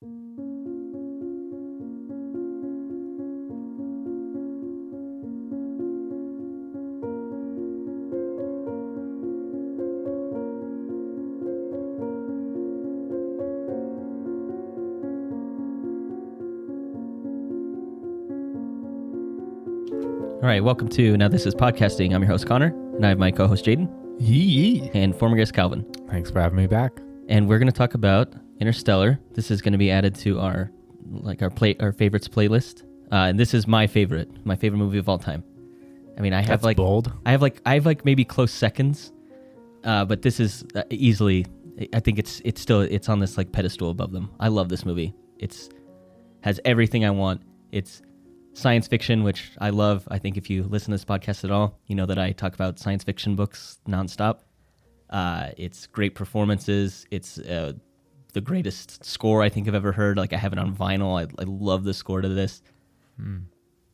All right, welcome to Now This Is Podcasting. I'm your host, Connor, and I have my co host, Jaden, Yee. and former guest, Calvin. Thanks for having me back. And we're going to talk about Interstellar. This is going to be added to our like our play our favorites playlist. Uh, and this is my favorite, my favorite movie of all time. I mean, I have That's like bold. I have like I have like maybe close seconds, uh, but this is uh, easily. I think it's it's still it's on this like pedestal above them. I love this movie. It's has everything I want. It's science fiction, which I love. I think if you listen to this podcast at all, you know that I talk about science fiction books nonstop. Uh, it's great performances. It's uh, the greatest score I think I've ever heard. Like I have it on vinyl. I, I love the score to this.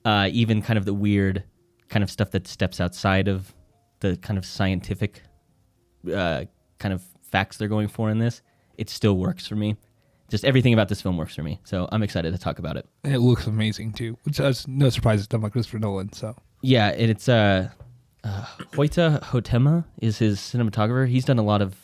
Uh, even kind of the weird kind of stuff that steps outside of the kind of scientific uh, kind of facts they're going for in this, it still works for me. Just everything about this film works for me. So I'm excited to talk about it. It looks amazing too, which is no surprise. It's done by Christopher Nolan. So Yeah, and it's uh, uh Hoyte Hoytema is his cinematographer. He's done a lot of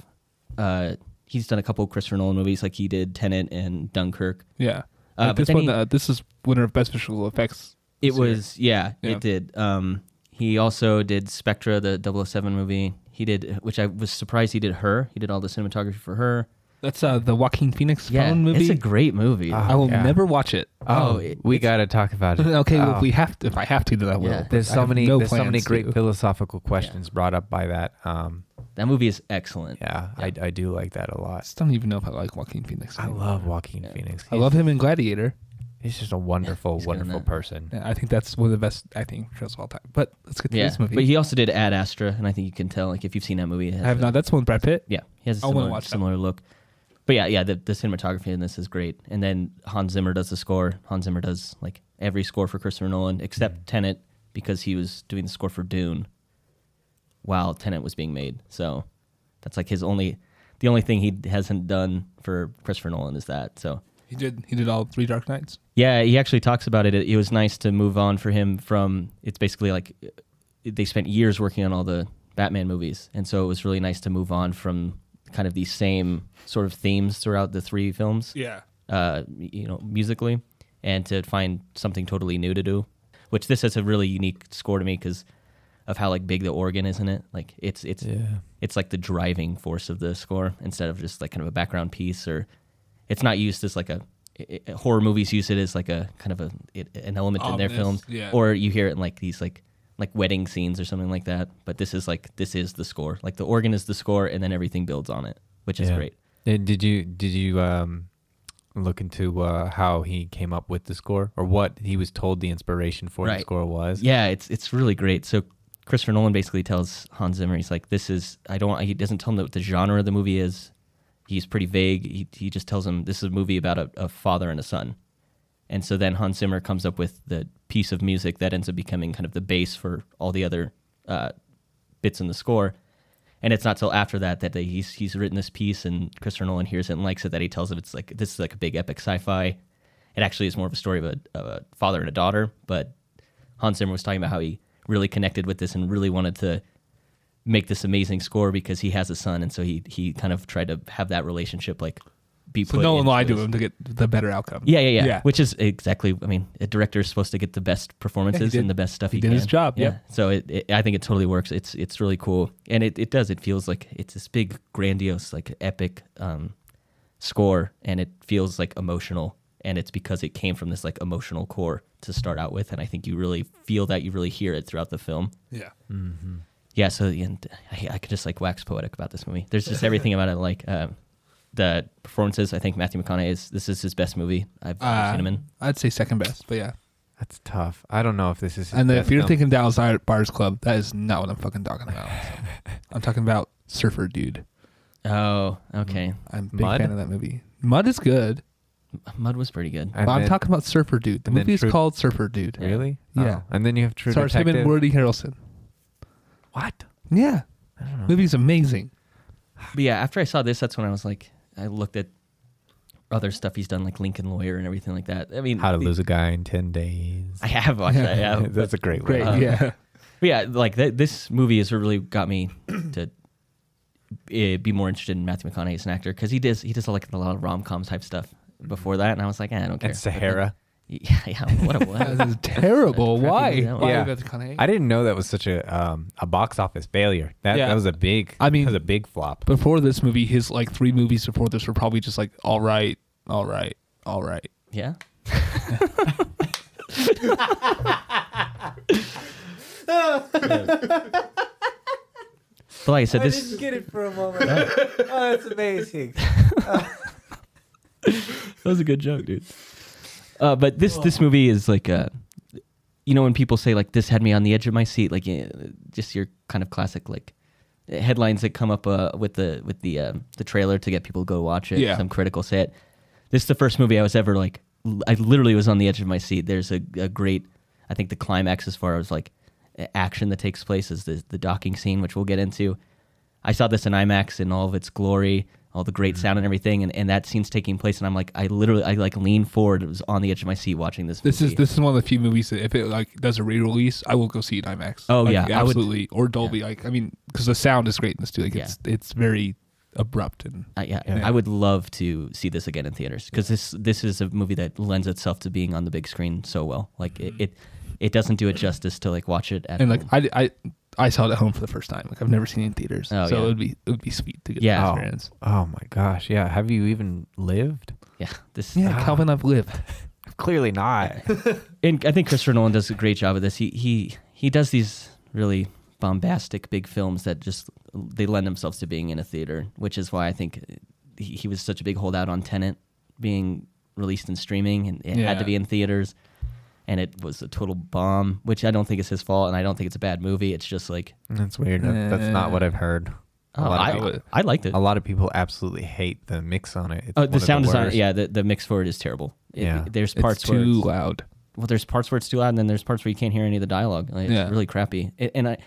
uh he's done a couple of Christopher Nolan movies like he did Tenet and Dunkirk. yeah, Uh, Like, but this then one, he- uh, this is winner of best visual effects. It this was yeah, Yeah. it did. Um he also did Spectre, the 007 movie. He did which I was surprised he did her. He did all the cinematography for her. That's uh, the Joaquin Phoenix Yeah, phone movie. it's a great movie. Ah. I will Yeah. never watch it. Oh, Oh, it- we got to talk about it. okay, well, Oh. if we have to, if I have to, then I will. Yeah. There's so have many. no there's so many great to. philosophical questions brought up by that. Um, that movie is excellent. yeah, I, I do like that a lot. just don't even know if I like Joaquin Phoenix. I anymore. love Joaquin Yeah. Phoenix. I love him in Gladiator. He's just a wonderful, he's good in wonderful that. person. Yeah, I think that's one of the best acting portrayals of all time. But let's get to Yeah, this movie. but he also did Ad Astra, and I think you can tell like if you've seen that movie. It has I have a- not. That's one with Brad Pitt. Yeah, he has a I wanna similar, watch that. similar look. But yeah, yeah, the, the cinematography in this is great. And then Hans Zimmer does the score. Hans Zimmer does like every score for Christopher Nolan except mm. Tenet because he was doing the score for Dune while Tenet was being made. So that's like his only, the only thing he hasn't done for Christopher Nolan is that. So He did. He did all three Dark Knights. yeah, he actually talks about it. it. It was nice to move on for him from. It's basically like they spent years working on all the Batman movies, and so it was really nice to move on from kind of these same sort of themes throughout the three films. Yeah. Uh, you know, musically, and to find something totally new to do, which this has a really unique score to me because of how like big the organ is in it. Like it's it's Yeah. it's like the driving force of the score instead of just like kind of a background piece or it's not used as like a i i horror movies use it as like a kind of a it, an element in their films yeah. or you hear it in like these like like wedding scenes or something like that but this is like this is the score like the organ is the score and then everything builds on it which is Yeah. great Did, did you did you um look into uh, how he came up with the score or what he was told the inspiration for the score was? yeah it's it's really great so christopher nolan basically tells hans zimmer he's like this is i don't he doesn't tell him what the genre of the movie is. He's pretty vague. He, he just tells him this is a movie about a, a father and a son. And so then hans zimmer comes up with the piece of music that ends up becoming kind of the base for all the other uh, bits in the score. And it's not till after that that they, he's he's written this piece and christopher nolan hears it and likes it that he tells him it's like this is like a big epic sci-fi. It actually is more of a story of a, of a father and a daughter but Hans Zimmer was talking about how he really connected with this and really wanted to make this amazing score because he has a son, and so he he kind of tried to have that relationship like be So put. Nolan lied to him to get the better outcome. Yeah, yeah, yeah, Yeah. Which is exactly. I mean, a director is supposed to get the best performances did- and the best stuff. he He, did can. his job, Yeah. yep. So it, it, I think it totally works. It's it's really cool, and it, it does. It feels like it's this big, grandiose, like epic um, score, and it feels like emotional. And it's because it came from this like emotional core to start out with, and I think you really feel that. You really hear it throughout the film. Yeah. Yeah, so and I, I could just like wax poetic about this movie. There's just everything about it. Like um, the performances. I think Matthew McConaughey is this is his best movie I've ever Uh, seen him in. I'd say second best, but yeah. That's tough. I don't know if this is. his And then best if you're film. thinking Dallas Buyers Club, that is not what I'm fucking talking about. So. I'm talking about Surfer Dude. Oh, okay. I'm a big Mud? fan of that movie. Mud is good, Mud was pretty good. And but I'm then- talking about Surfer Dude. The and then movie is True- called Surfer Dude. really, Yeah. Oh. And then you have True Stars him Detective. and Woody Harrelson. what? Yeah, I don't know. movie's amazing. But yeah, after I saw this, that's when I was like, I looked at other stuff he's done, like Lincoln Lawyer and everything like that. I mean, How to the- Lose a Guy in Ten Days. I have watched that. Yeah, That's a great, Great, one. Yeah. But yeah, like th- this movie has really got me to uh, be more interested in Matthew McConaughey as an actor because he does he does like a lot of rom com type stuff before that, and I was like, eh, I don't care. And Sahara. Yeah, yeah, what a what? That is terrible. Crappy Why? movie. Why Yeah. Matthew McConaughey? I didn't know that was such a um, a box office failure. That Yeah. that was a big. I mean- that was a big flop. before this movie, his like three movies before this were probably just like all right, all right, all right. yeah. But like I said, this get it for a moment. oh, that's amazing. That was a good joke, dude. Uh, but this this movie is like, uh, you know, when people say like this had me on the edge of my seat, like just your kind of classic like headlines that come up uh, with the with the um, the trailer to get people to go watch it. Yeah. Some critical say it. This is the first movie I was ever like, l- I literally was on the edge of my seat. There's a, a great, I think the climax as far as like action that takes place is the the docking scene, which we'll get into. I saw this in IMAX in all of its glory, all the Mm-hmm. great sound and everything, and, and that scene's taking place, and I'm like, I literally, I like leaned forward, it was on the edge of my seat watching this. This movie. is this is one of the few movies that if it like does a re-release, I will go see it in IMAX. Oh, Like, yeah, I would- absolutely, or Dolby. Like I mean, because the sound is great in this too. Like it's it's very abrupt and Uh, yeah, Yeah. I would love to see this again in theaters because this this is a movie that lends itself to being on the big screen so well. Like it, it, it doesn't do it justice to like watch it at and like. I, I I saw it at home for the first time. Like I've never seen it in theaters, Oh, so yeah. it would be it would be sweet to get Yeah. that Oh. experience. Oh my gosh, yeah. Have you even lived? yeah, this Yeah, Ah. Calvin, I've lived. Clearly not. and I think Christopher Nolan does a great job of this. He he he does these really bombastic big films that just they lend themselves to being in a theater, which is why I think he, he was such a big holdout on Tenet being released in streaming and it had to be in theaters. And it was a total bomb, which I don't think is his fault, and I don't think it's a bad movie. It's just like, That's weird. That- That's not what I've heard. A oh, lot of I, people- I liked it. A lot of people absolutely hate the mix on it. It's Oh, one the of sound design, worst. yeah, the, the mix for it is terrible. It- Yeah. there's It's parts where too it's- loud. well, there's parts where it's too loud, and then there's parts where you can't hear any of the dialogue. Like, Yeah. It's really crappy. It, and I,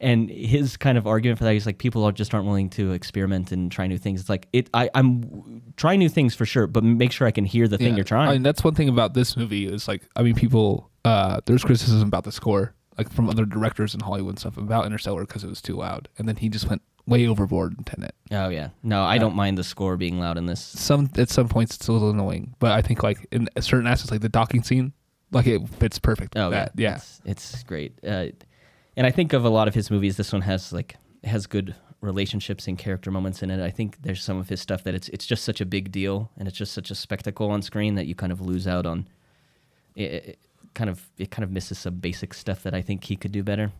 and his kind of argument for that is like people are just aren't willing to experiment and try new things. It's like it. I, I'm trying new things for sure, but make sure I can hear the thing Yeah. you're trying. I mean, that's one thing about this movie is like, I mean, people, uh, there's criticism about the score, like from other directors in Hollywood and stuff about Interstellar because it was too loud, and then he just went way overboard in Tenet. oh yeah, no, I Yeah. don't mind the score being loud in this. Some at some points it's a little annoying, but I think like in certain aspects, like the docking scene, like it fits perfect. Oh that. yeah, yeah. it's, it's great. Uh, and I think of a lot of his movies. This one has like has good relationships and character moments in it. I think there's some of his stuff that it's it's just such a big deal and it's just such a spectacle on screen that you kind of lose out on. It, it kind of it kind of misses some basic stuff that I think he could do better.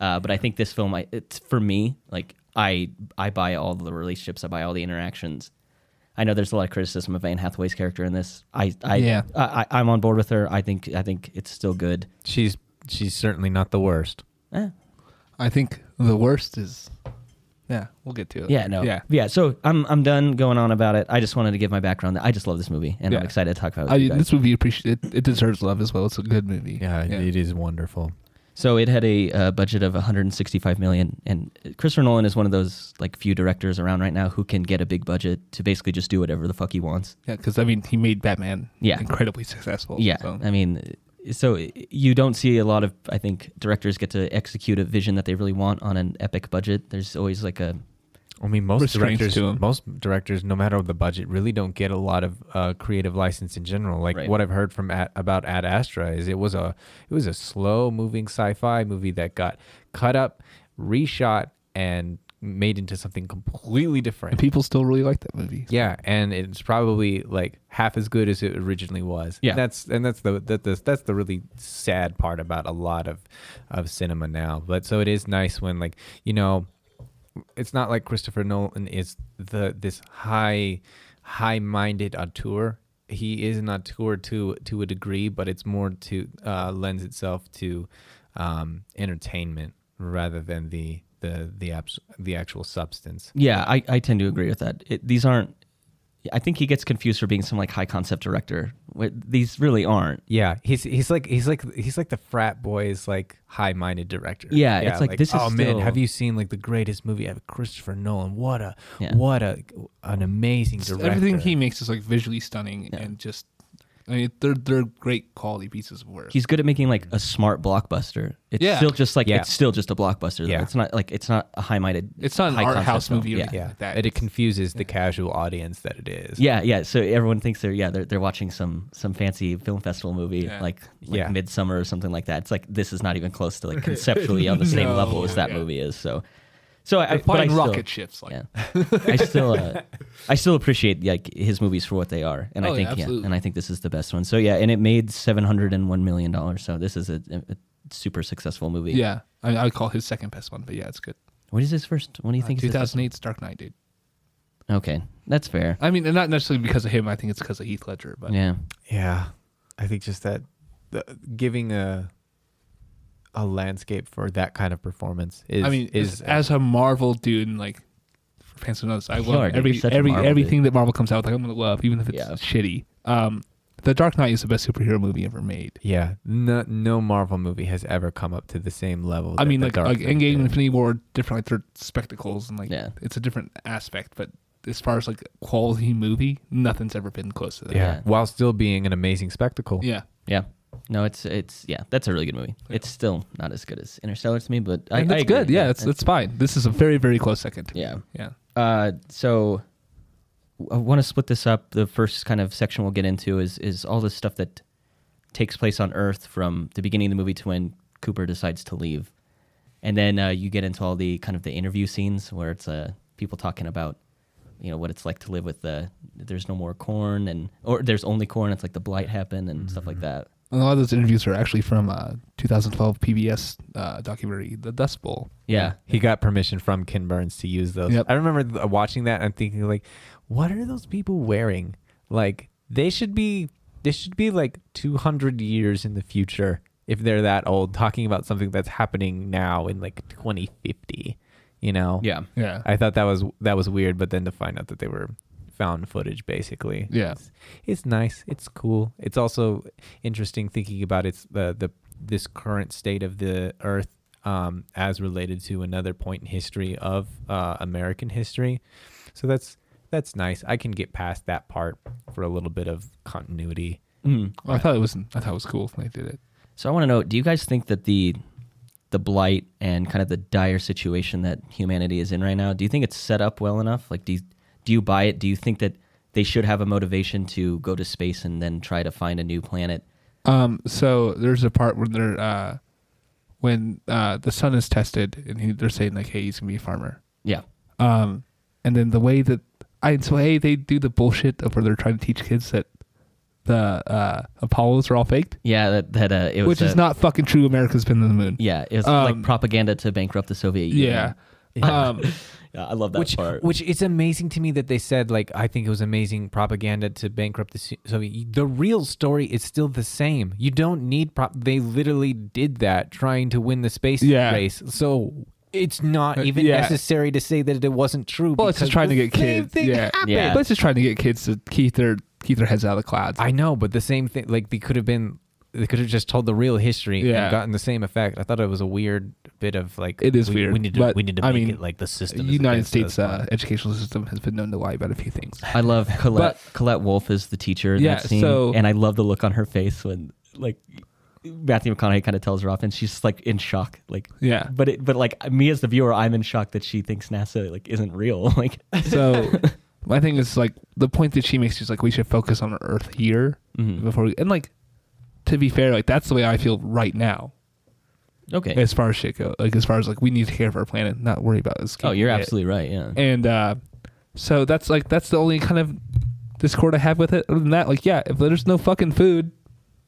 Uh, but I think this film, I, it's for me like I I buy all the relationships, I buy all the interactions. I know there's a lot of criticism of Anne Hathaway's character in this. I I, Yeah. I, I I'm on board with her. I think I think it's still good. She's she's certainly not the worst. Eh, I think the worst is, yeah, we'll get to it. yeah, no, yeah. yeah. So I'm I'm done going on about it. I just wanted to give my background. I just love this movie, and I'm excited to talk about it. I With you guys. this movie appreciate it, it deserves love as well. It's a good movie. Yeah, it is wonderful. So it had a uh, budget of 165 million, and Christopher Nolan is one of those like few directors around right now who can get a big budget to basically just do whatever the fuck he wants. Yeah, because I mean, he made Batman Yeah. incredibly successful. Yeah, so. I mean, so you don't see a lot of I think directors get to execute a vision that they really want on an epic budget. There's always like a I mean, most directors, most directors, no matter the budget, really don't get a lot of uh, creative license in general. Like Right. what I've heard from Ad, about Ad Astra is it was a it was a slow moving sci-fi movie that got cut up, reshot, and made into something completely and different. people still really like that movie. Yeah, and it's probably like half as good as it originally was. Yeah. that's and that's the that the, that's the really sad part about a lot of of cinema now. But so it is nice when like you know, it's not like Christopher Nolan is the this high high minded auteur. He is an auteur to to a degree, but it's more to uh, lends itself to um, entertainment rather than the the the abs- the actual substance. Yeah, I, I tend to agree with that. It, these aren't. I think he gets confused for being some like high concept director These really aren't. Yeah, he's he's like he's like he's like the frat boys like high-minded director. Yeah, it's like, this is oh man, still- have you seen like the greatest movie ever? Christopher Nolan. What a Yeah. what a an amazing director. Everything he makes is like visually stunning Yeah. and just. I mean, they're they're great quality pieces of work. He's good at making like a smart blockbuster. It's Yeah. still just like Yeah. it's still just a blockbuster. though. Yeah. It's not like it's not a high-minded. It's not an high art house movie or Yeah. anything yeah, like that. and it It's- confuses the casual audience that it is. Yeah, yeah. So everyone thinks they're yeah they're they're watching some some fancy film festival movie Yeah. like like Yeah. Midsummer or something like that. It's like this is not even close to like conceptually on the same No, level as that yeah. movie is. So so I They're but I still- rocket ships. Like, Yeah, I still uh, I still appreciate like his movies for what they are, and Oh, I think yeah, absolutely. and I think this is the best one. So yeah, and it made seven hundred and one million dollars. So this is a, a super successful movie. yeah. I, I would call his second best one, but yeah, it's good. What is his first? What do you think? is his best- 2008's Dark Knight, dude. Okay, that's fair. I mean, not necessarily because of him. I think it's because of Heath Ledger. But Yeah, yeah. I think just that the, giving a a landscape for that kind of performance is I mean, is as a Marvel dude, and like for fans who knows, I love are, dude. every You're such a every Marvel everything that Marvel comes out with. Like I'm gonna love, even if it's Yeah. shitty. Um, The Dark Knight is the best superhero movie ever made. yeah. No, no Marvel movie has ever come up to the same level. I mean, like Dark like Endgame and. Infinity War, different. Like they're spectacles, and like Yeah. it's a different aspect. But as far as like quality movie, nothing's ever been close to that. Yeah. Yeah. while still being an amazing spectacle. yeah. yeah. No, it's it's yeah, that's a really good movie. Yeah. It's still not as good as Interstellar to me, but I, and I that's agree. good. Yeah, it's it's fine. This is a very very close second. yeah. Yeah. Uh, so I want to split this up. The first kind of section we'll get into is is all the stuff that takes place on Earth from the beginning of the movie to when Cooper decides to leave, and then uh, you get into all the kind of the interview scenes where it's uh, people talking about you know what it's like to live with the there's no more corn and or there's only corn. It's like the blight happened and stuff like that. And a lot of those interviews are actually from uh, 2012 PBS uh, documentary, The Dust Bowl. Yeah, He got permission from Ken Burns to use those. Yep. I remember th- watching that and thinking like, what are those people wearing? Like they should be they should be like 200 years in the future if they're that old talking about something that's happening now in like 2050, you know? yeah. Yeah. I thought that was that was weird, but then to find out that they were found footage basically. Yeah. It's, it's nice. It's cool. It's also interesting thinking about its the the this current state of the earth um, as related to another point in history of uh, American history. So that's that's nice. I can get past that part for a little bit of continuity. Mm. Well, I thought it was I thought it was cool when they did it. So I want to know: Do you guys think that the the blight and kind of the dire situation that humanity is in right now, do you think it's set up well enough? Like, do you, do you buy it? Do you think that they should have a motivation to go to space and then try to find a new planet? Um, so there's a part where they're uh, when uh, the son is tested, and he, they're saying like, "Hey, he's gonna be a farmer." Yeah, Um, and then the way that I so hey, they do the bullshit of where they're trying to teach kids that the uh, Apollos are all faked, yeah. That that uh, it was which is uh, not fucking true. America's been to the moon. Yeah, it was Um, like propaganda to bankrupt the Soviet Union. Yeah. Union. Um, Yeah, I love that which part. which it's amazing to me that they said like I think it was amazing propaganda to bankrupt the So- Soviet. The real story is still the same. You don't need prop. They literally did that trying to win the space Yeah. race. So it's not Uh, even yeah. necessary to say that it wasn't true. well, it's just trying to get kids. Yeah. happened. Yeah. but it's just trying to get kids to keep their keep their heads out of the clouds. I know, but the same thing. Like they could have been. They could have just told the real history Yeah. and gotten the same effect. I thought it was a weird bit of like. It is we, weird, We need to. but, we need to I mean, it like the system. The United States uh, educational system has been known to lie about a few things. I love Collette. Collette Wolfe is the teacher in Yeah, that scene, so- and I love the look on her face when like Matthew McConaughey kind of tells her off, and she's like in shock, like Yeah. But it, but like me as the viewer, I'm in shock that she thinks NASA like isn't real. like, So my thing is like the point that she makes is like we should focus on Earth here Mhm. before we and like to be fair, like that's the way I feel right now okay. as far as shit goes. Like as far as like we need to care for our planet, not worry about this. Oh, you're absolutely right. Yeah. And uh, so that's like that's the only kind of discord I have with it. Other than that, like yeah, if there's no fucking food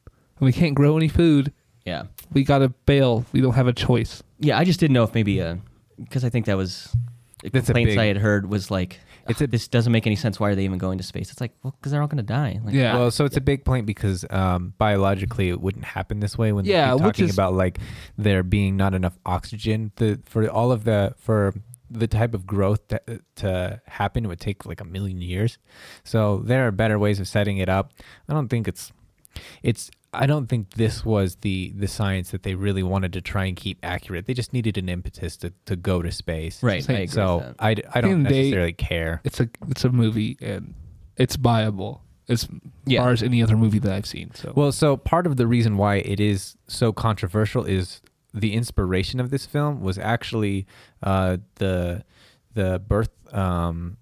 and we can't grow any food, Yeah. we gotta bail. We don't have a choice. Yeah. I just didn't know if maybe uh because I think that was the That's a complaints big- I had heard was like. It's "Ah, a- this doesn't make any sense. Why are they even going to space? It's like, well, because they're all going to die. Like, Yeah. Well, so it's a big point because um, biologically it wouldn't happen this way when Yeah, keep which talking is- about like there being not enough oxygen. The for all of the for the type of growth to, to happen it would take like a million years. So there are better ways of setting it up. I don't think it's it's I don't think this was the the science that they really wanted to try and keep accurate. They just needed an impetus to, to go to space. Right. Same. I agree with So that. I, d- I don't And they- necessarily care. It's a it's a movie and it's buyable as Yeah. far as any other movie that I've seen. So Well, so part of the reason why it is so controversial is the inspiration of this film was actually uh, the the birth. Um,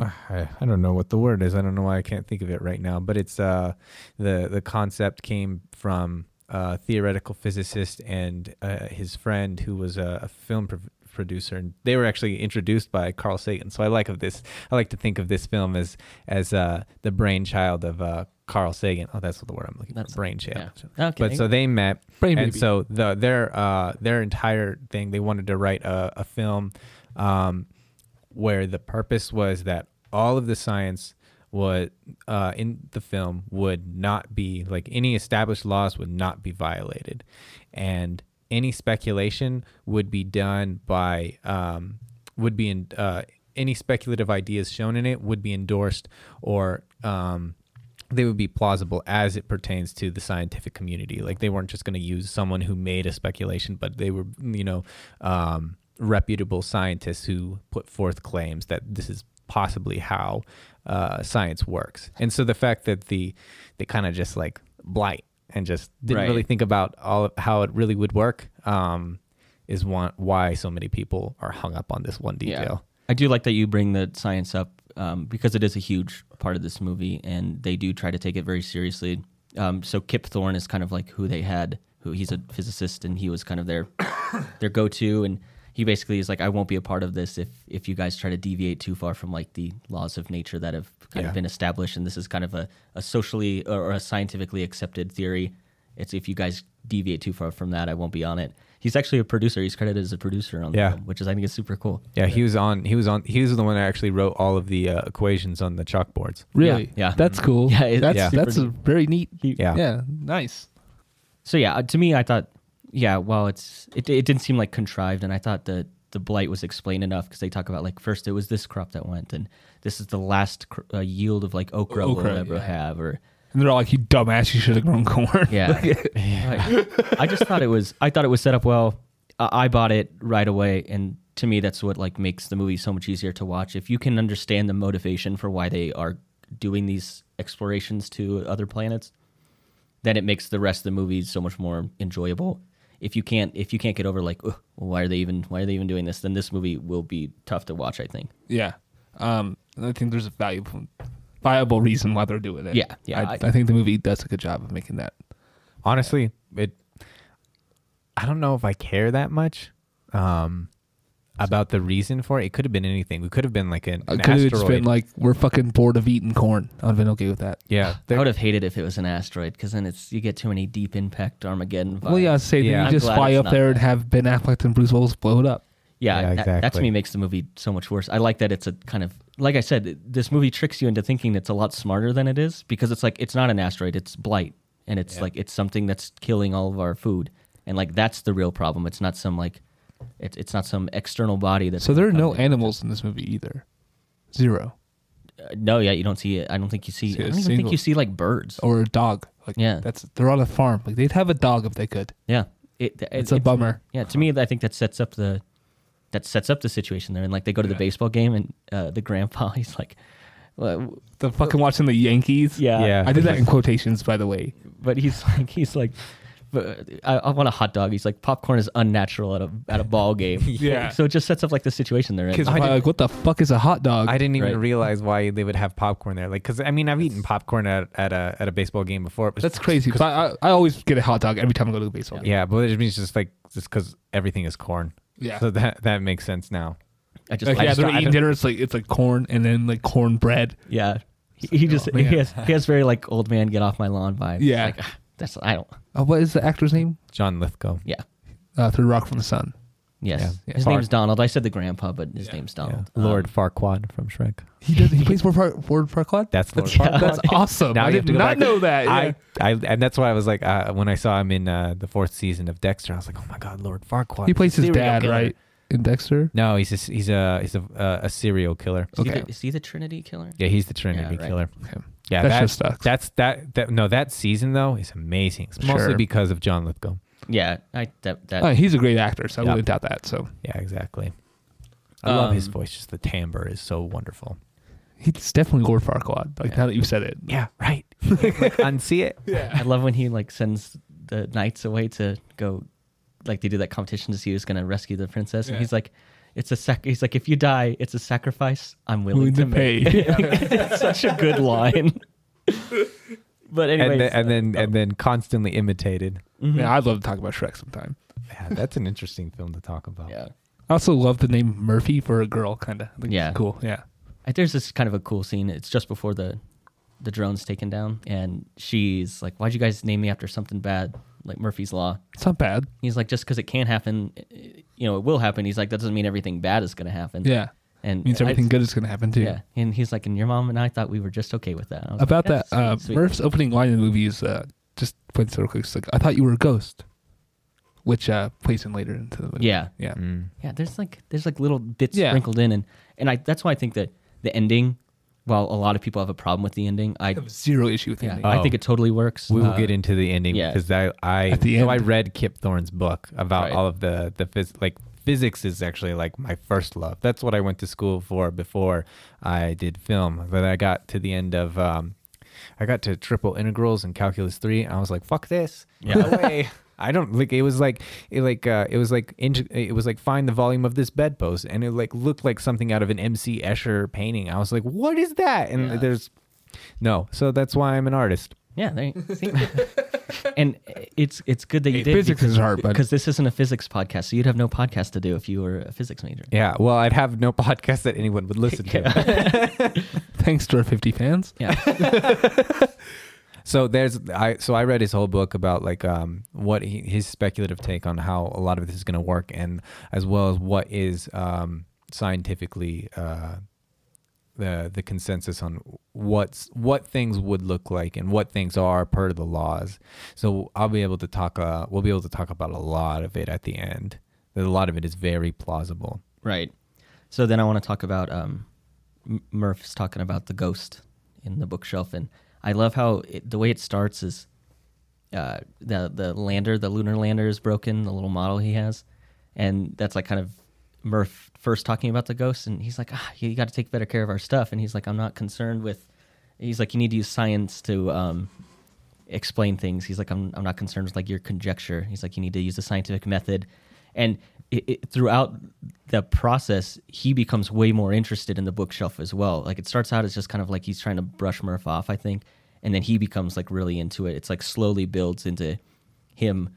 I, I don't know what the word is. I don't know why I can't think of it right now. But it's uh, the the concept came from a theoretical physicist and uh, his friend who was a, a film pro- producer, and they were actually introduced by Carl Sagan. So I like of this. I like to think of this film as as uh, the brainchild of uh, Carl Sagan. Oh, that's what the word I'm looking That's- for. Brainchild. yeah. Okay. But so they met, Brain and Baby. so the their uh, their entire thing they wanted to write a, a film um, where the purpose was that all of the science would uh, in the film would not be like any established laws would not be violated, and any speculation would be done by um, would be in uh, any speculative ideas shown in it would be endorsed or um, they would be plausible as it pertains to the scientific community. Like they weren't just going to use someone who made a speculation, but they were, you know, um, reputable scientists who put forth claims that this is possibly how uh, science works. And so the fact that the they kind of just like blight and just didn't Right. really think about all how it really would work um, is one why so many people are hung up on this one detail. I do like that you bring the science up um, because it is a huge part of this movie, and they do try to take it very seriously. Um, so Kip Thorne is kind of like who they had, who he's a physicist, and he was kind of their their go to, and he basically is like, I won't be a part of this if if you guys try to deviate too far from like the laws of nature that have kind Yeah. of been established, and this is kind of a, a socially or a scientifically accepted theory. It's if you guys deviate too far from that, I won't be on it. He's actually a producer. He's credited as a producer on the film, which is I think is super cool. Yeah, he was on. He was on. He was the one that actually wrote all of the uh, equations on the chalkboards. really, yeah. that's cool. Yeah, it- that's yeah. that's a very neat. He- Yeah. yeah, nice. So yeah, uh, to me, I thought, yeah, well, it's it, it didn't seem like contrived, and I thought the the blight was explained enough because they talk about like first it was this crop that went, and this is the last cr- uh, yield of like okra, Okra, we'll ever yeah. have, or And they're all like, "You dumbass! You should have grown corn." yeah. Right. I just thought it was I thought it was set up well. I I bought it right away, and to me, that's what like makes the movie so much easier to watch. If you can understand the motivation for why they are doing these explorations to other planets, then it makes the rest of the movie so much more enjoyable. If you can't, if you can't get over like, why are they even, why are they even doing this? Then this movie will be tough to watch. I think. Yeah. Um, I think there's a valuable, viable reason why they're doing it. Yeah, yeah, I, I- I think the movie does a good job of making that. Honestly, it. I don't know if I care that much um, about the reason for it. It could have been anything. We could have been like an, an could have asteroid. just been like, "We're fucking bored of eating corn." I'd have been okay with that. yeah, I would have hated if it was an asteroid because then it's you get too many deep impact Armageddon. Well, vibes. yeah, say Yeah. yeah, I'm you just glad fly it's up not there and that. have Ben Affleck and Bruce Willis blow it up. Yeah, Yeah, that, that to exactly. me makes the movie so much worse. I like that it's a kind of like I said, this movie tricks you into thinking it's a lot smarter than it is because it's like it's not an asteroid, it's blight, and it's Yeah. like it's something that's killing all of our food, and like that's the real problem. It's not some like it's it's not some external body that's So there are no causing it. animals in this movie either. Zero. Uh, no, yeah, you don't see it. I don't think you see. See I a don't even think you see like birds. Or a dog. Like Yeah. that's they're on a farm. Like they'd have a dog if they could. Yeah, it, it- It's a bummer. Yeah, to me, I think that sets up the that sets up the situation there. And like they go to the baseball game, and uh, the grandpa he's like, well, The fucking watching the Yankees. yeah, Yeah. I did that in quotations, by the way. but he's like he's like but I, I want a hot dog. He's like popcorn is unnatural at a at a ball game. Yeah. So it just sets up like the situation they're in. Kids I are like, "What the fuck is a hot dog?" I didn't even Right. realize why they would have popcorn there. Like, because I mean, I've eaten popcorn at, at a at a baseball game before. But That's crazy. 'cause I, I I always get a hot dog every time I go to a baseball game. Yeah, but it means just like just because everything is corn. Yeah. So that that makes sense now. I just Like, I yeah, just they're eating dinner. It's like it's like corn and then like corn bread. Yeah. He, he just Oh, he has he has very like old man get off my lawn vibes. Yeah. Like, that's I don't. Uh, what is the actor's name? John Lithgow. Yeah. Uh, Third Rock from the Sun. Yes. Yeah. His Far- name's Donald. I said the grandpa, but his Yeah. name's Yeah. Donald. Lord Um, Farquaad from Shrek. He does. He plays Ward Far- Ward Farquaad. That's Lord Yeah. Farquaad. That's awesome. Now I you have did to go not back- know that. I, yeah. I, and that's why I was like, uh, when I saw him in uh, the fourth season of Dexter, I was like, oh my god, Lord Farquaad. he plays his serial dad, killer. right? In Dexter. No, he's a, he's a he's a uh, a serial killer. Is, he Okay. the, is he the Trinity killer? Yeah, he's the Trinity Yeah, right. killer. Okay. Yeah, That that, show sucks. That's that. That no, that season though is amazing. It's mostly Sure. because of John Lithgow. Yeah, I that that Uh, he's a great actor, so I Yeah. wouldn't doubt that. So Yeah, exactly. I love his Um, voice. Just the timbre is so wonderful. he's definitely Lord Farquaad. Like Yeah. now that you've said it. Yeah, right. like, unsee it. I love when he like sends the knights away to go, like they do that competition to see who's gonna rescue the princess, and Yeah. he's like, "It's a sac." He's like, "If you die, it's a sacrifice I'm willing, Willing to, to make." pay. it's such a good line. but anyway, and then, and then uh, and then constantly imitated. Mm-hmm. Yeah, I'd love to talk about Shrek sometime. Yeah, that's an interesting film to talk about. yeah. I also love the name Murphy for a girl, kind of. Yeah. cool. Yeah, I- There's this kind of a cool scene. It's just before the the drone's taken down, and she's like, "Why'd you guys name me after something bad, like Murphy's Law?" it's not bad. He's like, "Just because it can't happen, you know, it will happen." He's like, "That doesn't mean everything bad is going to happen." Yeah, and means I- everything good is going to happen too. Yeah, and he's like, "And your mom and I thought we were just okay with that." About like, that, uh, sweet, sweet." Murph's opening line in the movie is uh, just points so quick. It's like, "I thought you were a ghost," which uh, plays in later into the movie. Yeah, yeah, Mm. yeah. There's like there's like little bits Yeah. sprinkled in, and and I that's why I think that the ending, while a lot of people have a problem with the ending, I I have zero issue with the yeah, ending. I think Oh. it totally works. We will Uh, get into the ending yeah. because I I At the so I end. read Kip Thorne's book about Right. all of the the phys- like physics is actually like my first love. That's what I went to school for before I did film. But I got to the end of um, I got to triple integrals and calculus three. And I was like, fuck this. Yeah. No way. I don't like it was like it like uh, it was like int- it was like find the volume of this bedpost and it like looked like something out of an MC Escher painting. I was like, what is that? And Yeah. there's no, so that's why I'm an artist. Yeah, there, see? and it's it's good that you Hey, did physics is hard, but because this isn't a physics podcast, so you'd have no podcast to do if you were a physics major. Yeah, well, I'd have no podcast that anyone would listen to. thanks to our 50 fans. Yeah, so there's I so I read his whole book about like um what he, his speculative take on how a lot of this is going to work and as well as what is um scientifically uh the the consensus on what's what things would look like and what things are per the laws. So I'll be able to talk uh we'll be able to talk about a lot of it at the end. A lot of it is very plausible. right. So then I want to talk about um, Murph's talking about the ghost in the bookshelf, and I love how it, the way it starts is uh, the the lander, the lunar lander is broken, the little model he has, and that's like kind of Murph first talking about the ghost, and he's like, ah, you got to take better care of our stuff, and he's like, I'm not concerned with. He's like, you need to use science to um, explain things. He's like, I'm, I'm not concerned with like your conjecture. He's like, you need to use the scientific method, and it, it, throughout the process, he becomes way more interested in the bookshelf as well. Like it starts out as just kind of like he's trying to brush Murph off, I think, and then he becomes like really into it. It's like slowly builds into him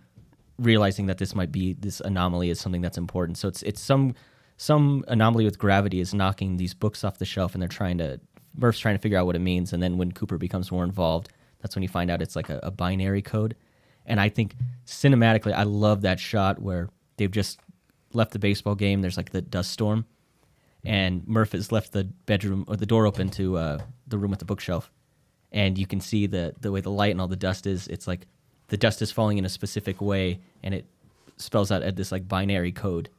realizing that this might be this anomaly is something that's important. So it's it's some some anomaly with gravity is knocking these books off the shelf, and they're trying to Murph's trying to figure out what it means. And then when Cooper becomes more involved, that's when you find out it's like a, a binary code. And I think cinematically, I love that shot where they've just left the baseball game. There's like the dust storm, and Murph has left the bedroom or the door open to uh, the room with the bookshelf, and you can see the the way the light and all the dust is. It's like the dust is falling in a specific way, and it spells out this like binary code,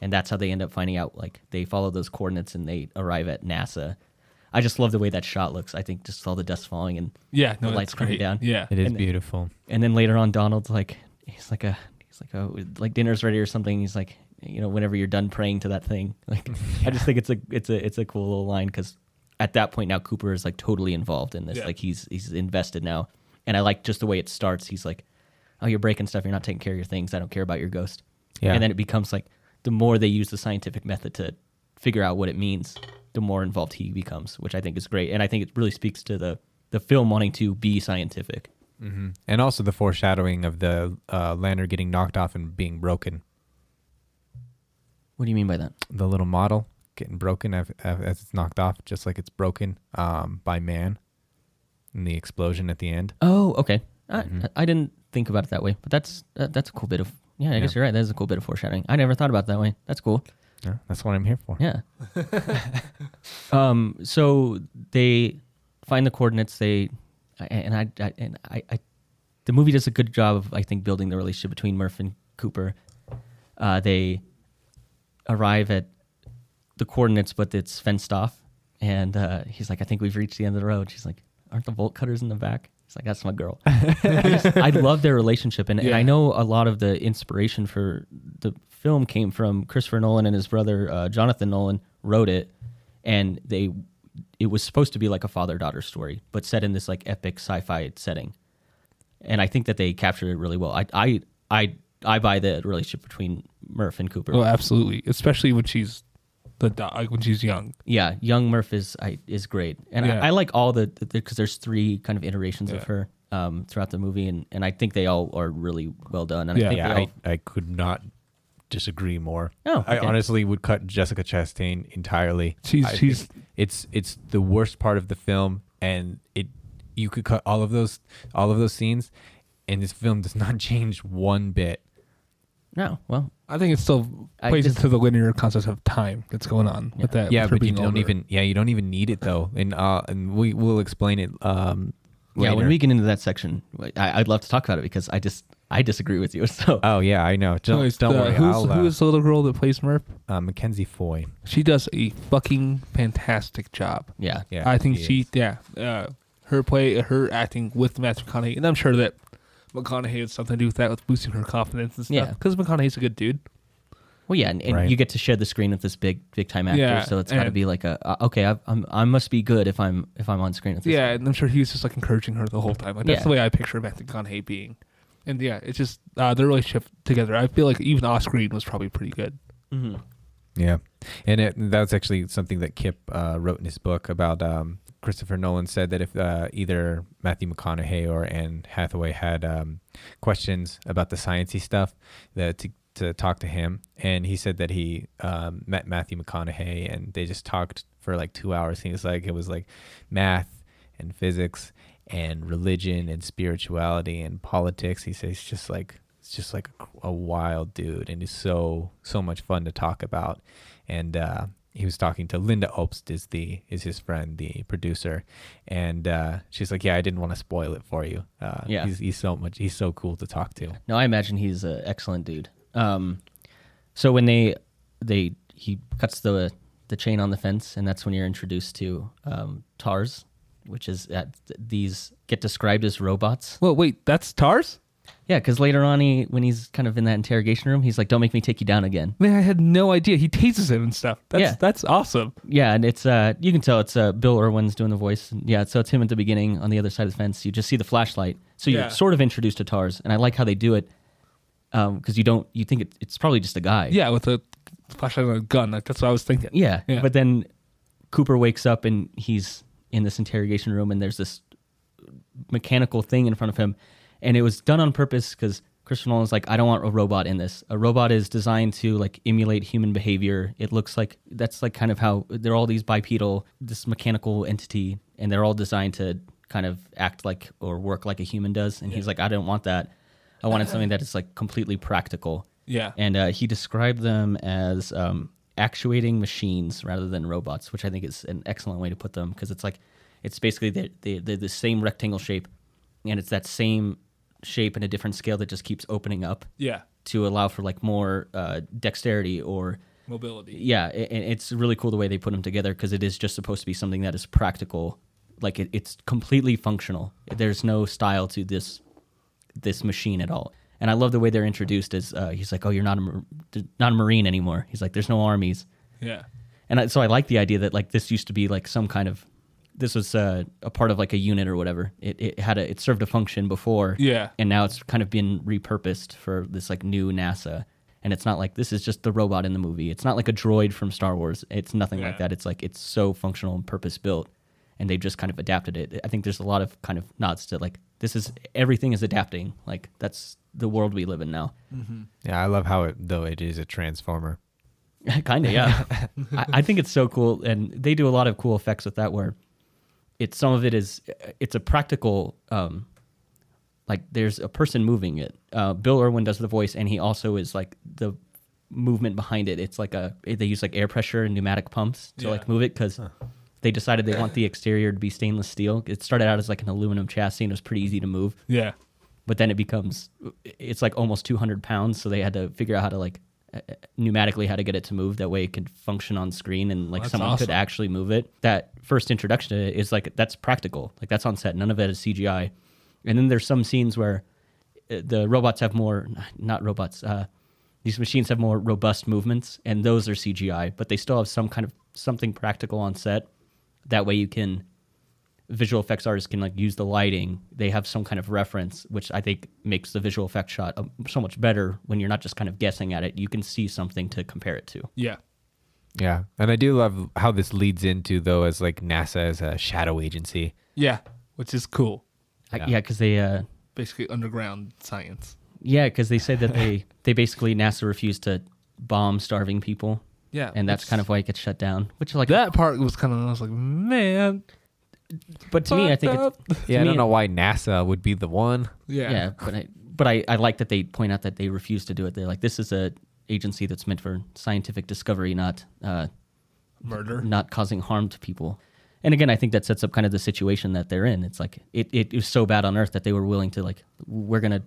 and that's how they end up finding out. Like they follow those coordinates and they arrive at NASA. I just love the way that shot looks. I think just all the dust falling and Yeah, no, The lights coming great. down. Yeah, It is And- beautiful. and then later on, Donald's like, he's like a, he's like oh, like dinner's ready or something. He's like, you know, whenever you're done praying to that thing. Like, I just think it's a, it's a, it's a cool little line because at that point now Cooper is like totally involved in this. Yeah. Like he's he's invested now, and I like just the way it starts. He's like, oh, you're breaking stuff. You're not taking care of your things. I don't care about your ghost. Yeah. And then it becomes like the more they use the scientific method to figure out what it means, the more involved he becomes, which I think is great. And I think it really speaks to the the film wanting to be scientific. Hmm And also the foreshadowing of the uh, lander getting knocked off and being broken. What do you mean by that? The little model getting broken as, as it's knocked off, just like it's broken um, by man in the explosion at the end. Oh, okay. I, Mhm. I didn't think about it that way, but that's that, that's a cool bit of yeah. I guess you're right. That is a cool bit of foreshadowing. I never thought about it that way. That's cool. Yeah, that's what I'm here for. Yeah. um. So they find the coordinates. They and I, I and I, I the movie does a good job of I think building the relationship between Murph and Cooper. Uh, they arrive at the coordinates, but it's fenced off, and uh, he's like, "I think we've reached the end of the road." She's like, aren't the bolt Cutters in the back? He's like, that's my girl. I, just, I love their relationship, and, and I know a lot of the inspiration for the film came from Christopher Nolan and his brother uh, Jonathan Nolan wrote it, and they it was supposed to be like a father daughter story, but set in this like epic sci-fi setting, and I think that they captured it really well. I I I I buy the relationship between Murph and Cooper. Oh, absolutely. Especially when she's the do- like when she's young. Yeah, young Murph is I, is great, and Yeah. I, I like all the because there's three kind of iterations of her um, throughout the movie, and, and I think they all are really well done. And Yeah. I think Yeah, all, I, I could not disagree more. Oh, I honestly would cut Jessica Chastain entirely. She's- I she's- it's it's the worst part of the film, and it you could cut all of those all of those scenes, and this film does not change one bit. no, well, I think it still plays just- into the linear concept of time that's going on with that. yeah, with but you don't older. even yeah you don't even need it though, and uh and we will explain it um yeah. When we get into that section, I, I'd love to talk about it because I just I disagree with you. So Oh yeah, I know. Don't, Anyways, don't the- worry. Who's, I'll, uh, who is the little girl that plays Murph? uh, Mackenzie Foy. She does a fucking fantastic job. yeah, Yeah, I think she she, is. yeah, uh, her play, her acting with Matthew McConaughey, and I'm sure that McConaughey had something to do with that, with boosting her confidence and stuff. Yeah. because McConaughey's a good dude. well, yeah, and, and Right. you get to share the screen with this big big time actor, Yeah, so it's got to and- be like a uh, okay, I, I'm I must be good if I'm if I'm on screen with this. Yeah, and I'm sure he was just like encouraging her the whole time. Like that's Yeah. the way I picture Matthew McConaughey being. And yeah, it's just uh, their relationship together. I feel like even off screen was probably pretty good. hmm Yeah, and it, that's actually something that Kip uh, wrote in his book about. Um, Christopher Nolan said that if uh, either Matthew McConaughey or Anne Hathaway had um, questions about the sciencey stuff, that to to talk to him, and he said that he um, met Matthew McConaughey and they just talked for like two hours. He was like, it was like math and physics and religion and spirituality and politics. He says it's just like it's just like a, a wild dude and he's so so much fun to talk about. And uh, he was talking to Lynda Obst is the is his friend, the producer, and uh, she's like, yeah, I didn't want to spoil it for you. Uh, Yeah. he's, he's so much he's so cool to talk to. No, I imagine he's an excellent dude. Um, so when they they he cuts the the chain on the fence, and that's when you're introduced to um, Tars, which is that these get described as robots. Well, wait, that's Tars? Yeah, because later on, he when he's kind of in that interrogation room, he's like, "Don't make me take you down again." Man, I had no idea. He tases him and stuff. That's Yeah. that's awesome. Yeah, and it's uh you can tell it's uh Bill Irwin's doing the voice. And yeah, so it's him at the beginning on the other side of the fence. You just see the flashlight, so you're Yeah. sort of introduced to Tars, and I like how they do it. Um, because you don't you think it, it's probably just a guy. Yeah, with a flashlight and a gun. Like that's what I was thinking. Yeah. Yeah. But then Cooper wakes up and he's in this interrogation room and there's this mechanical thing in front of him. And it was done on purpose because Christopher Nolan's like, I don't want a robot in this. A robot is designed to like emulate human behavior. It looks like that's like kind of how they're all these bipedal, this mechanical entity, and they're all designed to kind of act like or work like a human does. And he's like, I don't want that. I wanted something that is like completely practical Yeah. and uh, he described them as um, actuating machines rather than robots, which I think is an excellent way to put them because it's like it's basically the the the the same rectangle shape, and it's that same shape in a different scale that just keeps opening up yeah. to allow for like more uh, dexterity or Mobility. yeah, and it's really cool the way they put them together because it is just supposed to be something that is practical, like it, it's completely functional. There's no style to this this machine at all. And I love the way they're introduced as uh, he's like, oh, you're not a not a marine anymore. He's like, there's no armies, Yeah. and I, so I like the idea that like this used to be like some kind of this was uh, a part of like a unit or whatever. It, it had a it served a function before, Yeah. and now it's kind of been repurposed for this like new NASA. And it's not like this is just the robot in the movie. It's not like a droid from Star Wars. It's nothing like that. It's like it's so functional and purpose built, and they've just kind of adapted it. I think there's a lot of kind of nods to like this is everything is adapting. Like that's the world we live in now. Yeah, I love how it though it is a transformer. kind of, yeah. I, I think it's so cool, and they do a lot of cool effects with that. Where it's some of it is it's a practical, um, like there's a person moving it. Uh, Bill Irwin does the voice, and he also is like the movement behind it. It's like a they use like air pressure and pneumatic pumps to Yeah. like move it because. They decided they want the exterior to be stainless steel. It started out as like an aluminum chassis and it was pretty easy to move Yeah. but then it becomes it's like almost 200 pounds so they had to figure out how to like uh, pneumatically how to get it to move that way it could function on screen and like someone could actually move it. That first introduction to it is like that's practical. Like that's on set. None of it is CGI. And then there's some scenes where uh, the robots have more not robots uh, these machines have more robust movements and those are cgi but they still have some kind of something practical on set that way you can visual effects artists can like use the lighting they have some kind of reference which i think makes the visual effect shot um, so much better when you're not just kind of guessing at it you can see something to compare it to Yeah. Yeah, and I do love how this leads into though as like NASA as a shadow agency. Yeah. Which is cool. I- Yeah. yeah because they uh Basically underground science. yeah because they said that they they basically nasa refused to bomb starving people Yeah. and that's kind of why it gets shut down which is like that part was kind of I was like, man. but to me i think it's. Yeah, I don't know why NASA would be the one. Yeah. yeah but i but I, I like that they point out that they refuse to do it they're like this is a agency that's meant for scientific discovery not uh Murder. not causing harm to people and again i think that sets up kind of the situation that they're in it's like it, it was so bad on earth that they were willing to like we're gonna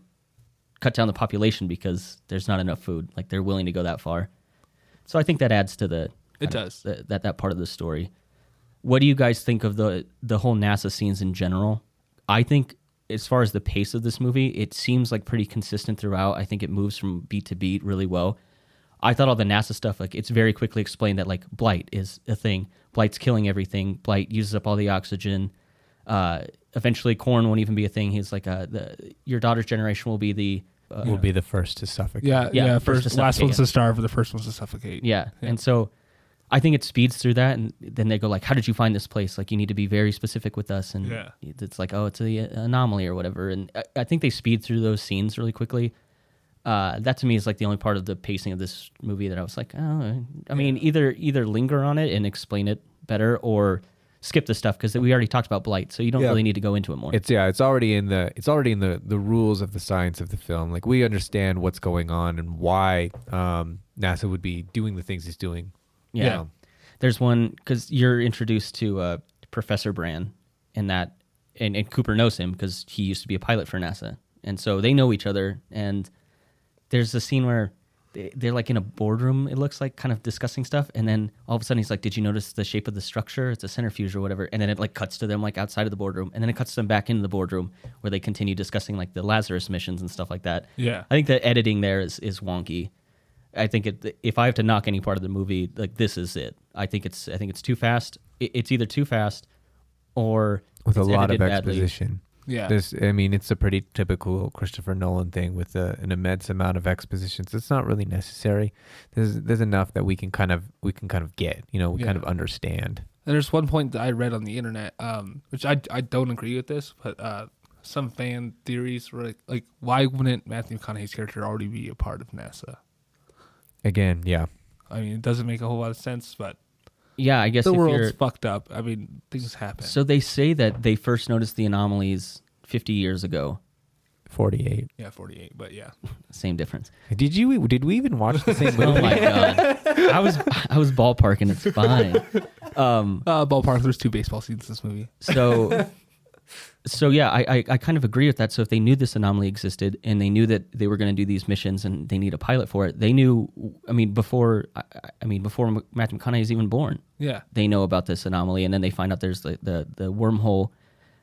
cut down the population because there's not enough food like they're willing to go that far so i think that adds to the It does. that that part of the story what do you guys think of the the whole nasa scenes in general i think as far as the pace of this movie it seems like pretty consistent throughout i think it moves from beat to beat really well I thought all the NASA stuff, like it's very quickly explained that like blight is a thing. Blight's killing everything. Blight uses up all the oxygen. Uh, eventually, corn won't even be a thing. He's like, uh, the your daughter's generation will be the uh, Will be the first to suffocate. Yeah, Yeah, yeah. first First, last one's yeah. to starve, the first one's to suffocate. yeah. Yeah. And so, I think it speeds through that, and then they go like, "How did you find this place? Like, you need to be very specific with us." And Yeah. it's like, "Oh, it's a anomaly or whatever." And I, I think they speed through those scenes really quickly. Uh, that to me is like the only part of the pacing of this movie that I was like, oh, I mean, either either linger on it and explain it better, or skip the stuff because we already talked about blight, so you don't Yeah. really need to go into it more. It's yeah, it's already in the it's already in the the rules of the science of the film. Like we understand what's going on and why um, NASA would be doing the things he's doing. yeah. yeah. There's one because you're introduced to uh, Professor Brand, and that and, and Cooper knows him because he used to be a pilot for NASA, and so they know each other. And there's a scene where they're like in a boardroom. It looks like kind of discussing stuff, and then all of a sudden he's like, "Did you notice the shape of the structure? It's a centrifuge or whatever." And then it like cuts to them like outside of the boardroom, and then it cuts them back into the boardroom where they continue discussing like the Lazarus missions and stuff like that. Yeah. I think the editing there is is wonky. I think it, if I have to knock any part of the movie, like this is it. I think it's I think it's too fast. It, it's either too fast or with a lot of exposition badly. Yeah. This, I mean, it's a pretty typical Christopher Nolan thing with a, an immense amount of expositions. It's not really necessary. There's there's enough that we can kind of we can kind of get. You know, we kind of understand. And there's one point that I read on the internet, um, which I, I don't agree with this, but uh, some fan theories were like, like, why wouldn't Matthew McConaughey's character already be a part of NASA? Again, yeah. I mean, it doesn't make a whole lot of sense, but Yeah, I guess the if world's you're fucked up. I mean, things happen. so they say that they first noticed the anomalies 50 years ago. Forty eight. yeah, 48, but yeah. Same difference. Did you did we even watch the same movie? Oh my god, I was I was ballparking. It's fine. Um, Uh, ballpark, there's two baseball scenes in this movie. so so yeah I, I i kind of agree with that. So if they knew this anomaly existed and they knew that they were going to do these missions and they need a pilot for it they knew i mean before i, I mean before M- matthew mcconaughey is even born Yeah. they know about this anomaly and then they find out there's the, the the wormhole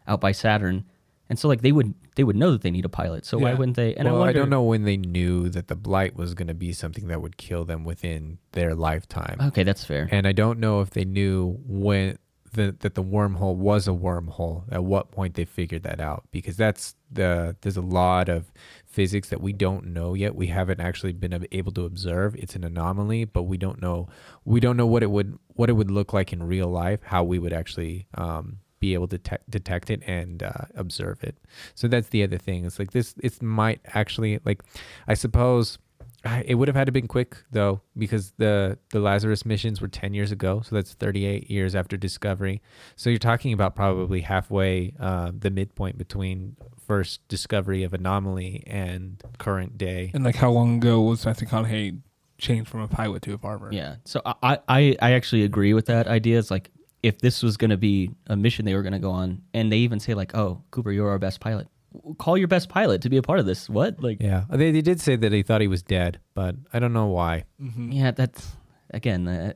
out by saturn. And so like they would they would know that they need a pilot. So why wouldn't they? And well, I, I, don't know when they knew that the blight was going to be something that would kill them within their lifetime. okay that's fair. And I don't know if they knew when the, that the wormhole was a wormhole. At what point they figured that out? Because that's the there's a lot of physics that we don't know yet. We haven't actually been able to observe. It's an anomaly, but we don't know we don't know what it would what it would look like in real life. How we would actually um, be able to te- detect it and uh, observe it. So that's the other thing. It's like this. It might actually like, I suppose. I- It would have had to been quick though, because the the Lazarus missions were ten years ago, so that's thirty eight years after discovery. So you're talking about probably halfway, uh, the midpoint between first discovery of anomaly and current day. And like, how long ago was Matthew McConaughey changed from a pilot to a farmer? Yeah. So I, I, I actually agree with that idea. It's like if this was going to be a mission they were going to go on, and they even say like, "Oh, Cooper, you're our best pilot," call your best pilot to be a part of this. What? Like, Yeah, they, they did say that they thought he was dead, but I don't know why. Mhm. yeah, that's again. Uh,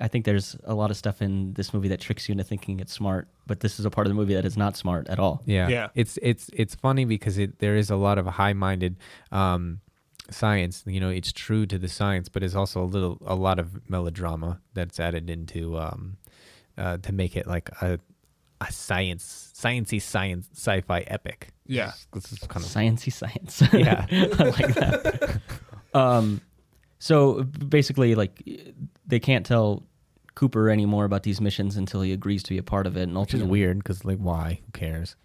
I think there's a lot of stuff in this movie that tricks you into thinking it's smart, but this is a part of the movie that is not smart at all. Yeah, Yeah. It's it's it's funny because it there is a lot of high-minded um, science. You know, it's true to the science, but it's also a little a lot of melodrama that's added into um, uh, to make it like a a science sciencey science sci-fi epic. Yeah. This is kind of Sciencey science. Yeah. I like that. um, so basically, like they can't tell Cooper anymore about these missions until he agrees to be a part of it, and which is weird because like why? Who cares?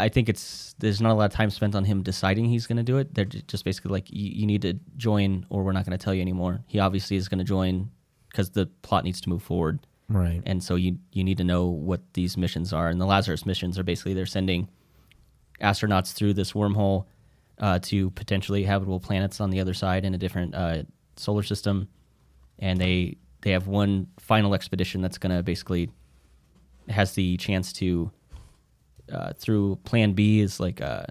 I think it's there's not a lot of time spent on him deciding he's going to do it. They're just basically like, you, you need to join, or we're not going to tell you anymore. He obviously is going to join because the plot needs to move forward, Right. and so you you need to know what these missions are. And the Lazarus missions are basically they're sending astronauts through this wormhole uh, to potentially habitable planets on the other side in a different uh, solar system, and they they have one final expedition that's going to basically has the chance to uh, through Plan B is like uh,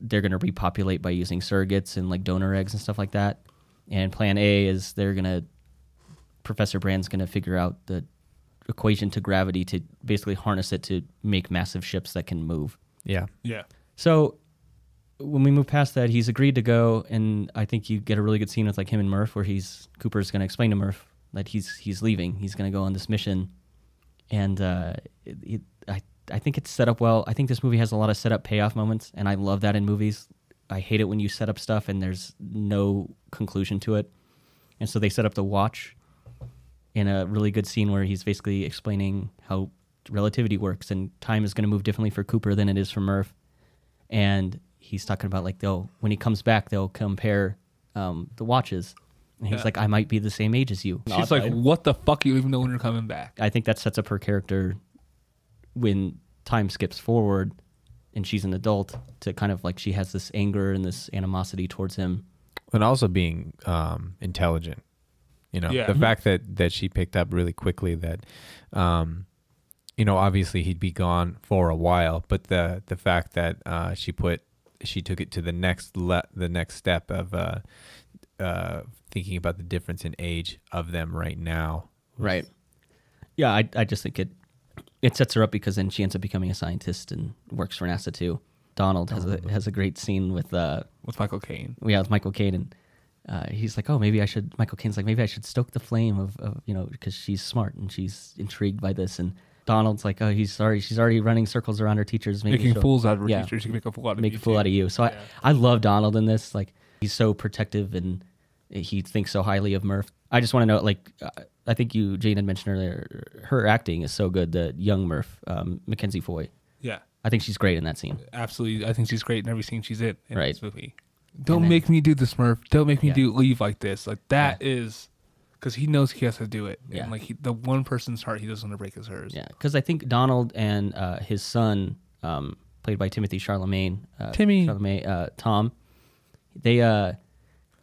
they're going to repopulate by using surrogates and like donor eggs and stuff like that, and Plan A is they're going to Professor Brand's going to figure out the equation to gravity to basically harness it to make massive ships that can move. Yeah. Yeah. So when we move past that, he's agreed to go, and I think you get a really good scene with like him and Murph, where he's Cooper's going to explain to Murph that he's he's leaving. He's going to go on this mission, and uh, it, it, I I think it's set up well. I think this movie has a lot of setup payoff moments, and I love that in movies. I hate it when you set up stuff and there's no conclusion to it, and so they set up the watch in a really good scene where he's basically explaining how relativity works and time is going to move differently for Cooper than it is for Murph. And he's talking about like they'll when he comes back they'll compare um, the watches, and he's Yeah. like, "I might be the same age as you." She's like, what the fuck? You even know when you're coming back. I think that sets up her character when time skips forward and she's an adult to kind of like she has this anger and this animosity towards him. and also being um, intelligent. You know, Yeah. the fact that that she picked up really quickly that, um, you know, obviously he'd be gone for a while, but the the fact that uh, she put she took it to the next le- the next step of uh, uh, thinking about the difference in age of them right now. Right. Yeah, I I just think it it sets her up because then she ends up becoming a scientist and works for NASA too. Donald has a has a great scene with uh With Michael Caine. yeah with Michael Caine and uh, he's like, oh, maybe I should. Michael Caine's like, maybe I should stoke the flame of, of you know, because she's smart and she's intrigued by this. And Donald's like, oh, he's sorry, she's already running circles around her teachers, maybe Making fools out of her yeah. teachers. She can make a fool out of make you a fool too. out of you. So Yeah. I, I love Donald in this. Like he's so protective and he thinks so highly of Murph. I just want to know, like, uh, I think you Jane had mentioned earlier, her acting is so good. The young Murph, um, Mackenzie Foy. Yeah. I think she's great in that scene. Absolutely. I think she's great in every scene she's in in Right. this movie. Don't then- make me do this, Murph. Don't make me Yeah. do leave like this. Like that is because he knows he has to do it. Yeah. And like he, the one person's heart he doesn't want to break is hers. Yeah, because I think Donald and uh, his son, um, played by Timothée Chalamet, uh, Timmy. Chalamet, uh, Tom, they uh,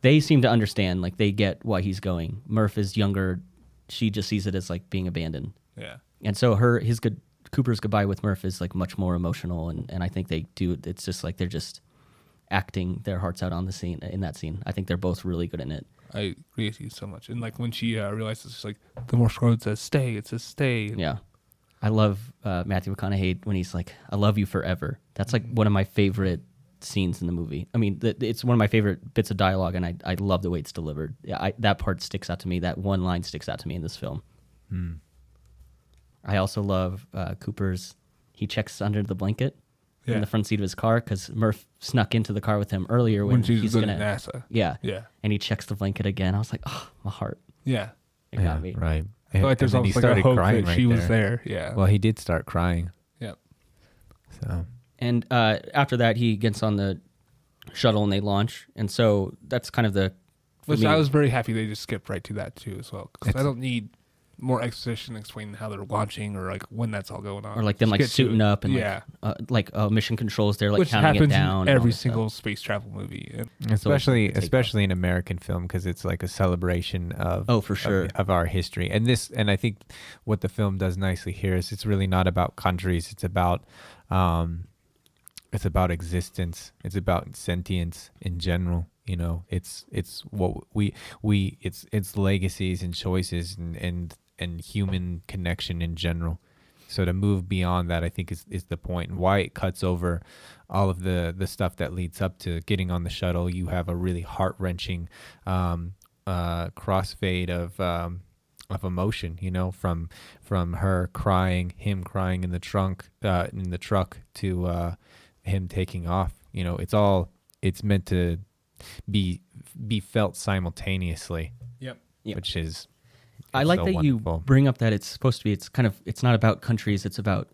they seem to understand. Like they get why he's going. Murph is younger. She just sees it as like being abandoned. Yeah. and so her his good Cooper's goodbye with Murph is like much more emotional, and, and I think they do. It's just like they're just acting their hearts out on the scene in that scene. I think they're both really good in it. I agree with you so much. And like when she uh, realizes, she's like, the Morse code says stay, it says stay. Yeah, I love uh, Matthew McConaughey when he's like, "I love you forever." That's like one of my favorite scenes in the movie. I mean, th- it's one of my favorite bits of dialogue, and I I love the way it's delivered. Yeah, I, that part sticks out to me. That one line sticks out to me in this film. Hmm. I also love uh, Cooper's. He checks under the blanket in the front seat of his car because Murph snuck into the car with him earlier when, When she he's going gonna. NASA. Yeah, Yeah. and he checks the blanket again. I was like, oh, my heart. Yeah. It yeah, got me. right. I feel like And there's then he almost like a started hope crying that right she was there. there. Yeah. Well, he did start crying. yeah. So And uh, after that, he gets on the shuttle and they launch. And so that's kind of the. Which me- I was very happy they just skipped right to that too as well. Because I don't need more exposition explaining how they're launching or like when that's all going on. Or like them like suiting up and yeah. like, uh, like uh, mission controls. They're like Which counting happens it down. and in all every this stuff. single space travel movie. And especially take off. especially an American film because it's like a celebration of Oh, for of- sure. of, our history and this and I think what the film does nicely here is it's really not about countries it's about um it's about existence. It's about sentience in general. You know, it's it's what we we it's it's legacies and choices and and and human connection in general. So to move beyond that, I think is is the point, and why it cuts over all of the the stuff that leads up to getting on the shuttle. You have a really heart wrenching um, uh, crossfade of um, of emotion, you know, from from her crying, him crying in the trunk, uh, in the truck, to uh, him taking off. You know, it's all it's meant to be be felt simultaneously, Yep. Yeah. which is I like so that wonderful. you bring up that it's supposed to be. It's kind of. It's not about countries. It's about.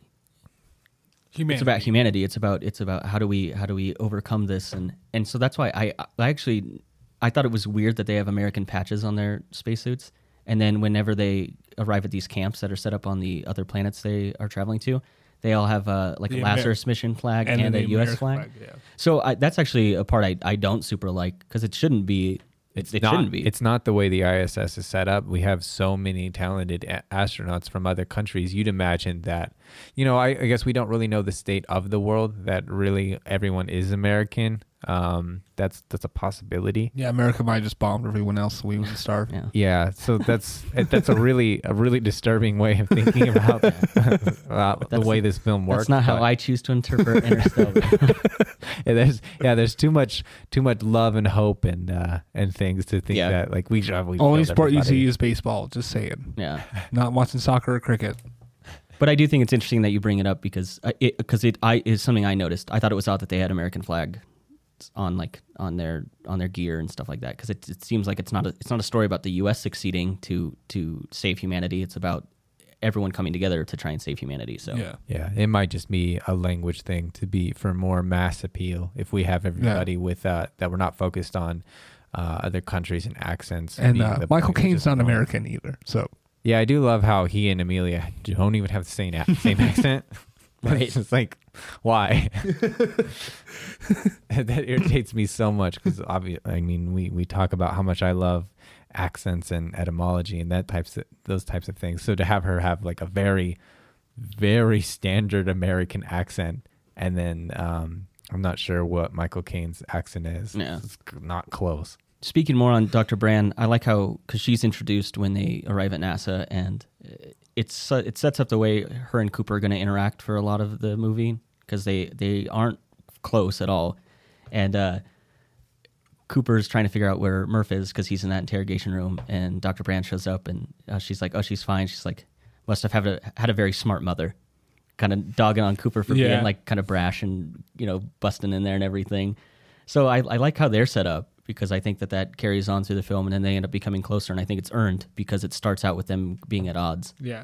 Humanity. It's about humanity. It's about. It's about how do we how do we overcome this and and so that's why I I actually I thought it was weird that they have American patches on their spacesuits and then whenever they arrive at these camps that are set up on the other planets they are traveling to, they all have uh, like The a Amer- Lazarus mission flag and, then a U.S. American flag. yeah. So I, that's actually a part I, I don't super like because it shouldn't be. It's it not. shouldn't be. It's not the way the ISS is set up. We have so many talented a- astronauts from other countries. You'd imagine that, you know, I, I guess we don't really know the state of the world. That really everyone is American. Um, that's that's a possibility. Yeah, America might have just bombed everyone else so we would starve. yeah. Yeah, so that's that's a really a really disturbing way of thinking about, about the way this film works. That's not how I choose to interpret Interstellar. yeah, there's yeah, there's too much too much love and hope and uh, and things to think Yeah. that like we should. We Only sport you see is baseball. Just saying. yeah. Not watching soccer or cricket. But I do think it's interesting that you bring it up because uh, it because it I is something I noticed. I thought it was odd that they had American flag on like on their on their gear and stuff like that because it, it seems like it's not a it's not a story about the U.S. succeeding to to save humanity. It's about everyone coming together to try and save humanity. So Yeah. Yeah, it might just be a language thing to be for more mass appeal. If we have everybody with uh, that, we're not focused on uh, other countries and accents. And uh, the Michael point, Caine's not more- American either. So Yeah, I do love how he and Amelia don't even have the same a- same accent. Right. It's like, why? that irritates me so much because obviously, I mean, we we talk about how much I love accents and etymology and that types of those types of things. So to have her have like a very, very standard American accent, and then um, I'm not sure what Michael Caine's accent is. Yeah. it's not close. Speaking more on Dr. Brand, I like how because she's introduced when they arrive at NASA, and uh, it's it sets up the way her and Cooper are going to interact for a lot of the movie because they they aren't close at all, and uh, Cooper's trying to figure out where Murph is because he's in that interrogation room, and Dr. Brand shows up, and uh, she's like, "Oh, she's fine." She's like, "Must have had a had a very smart mother." Kind of dogging on Cooper for Yeah. being like kind of brash and you know busting in there and everything. So I, I like how they're set up because I think that that carries on through the film and then they end up becoming closer and I think it's earned because it starts out with them being at odds. yeah.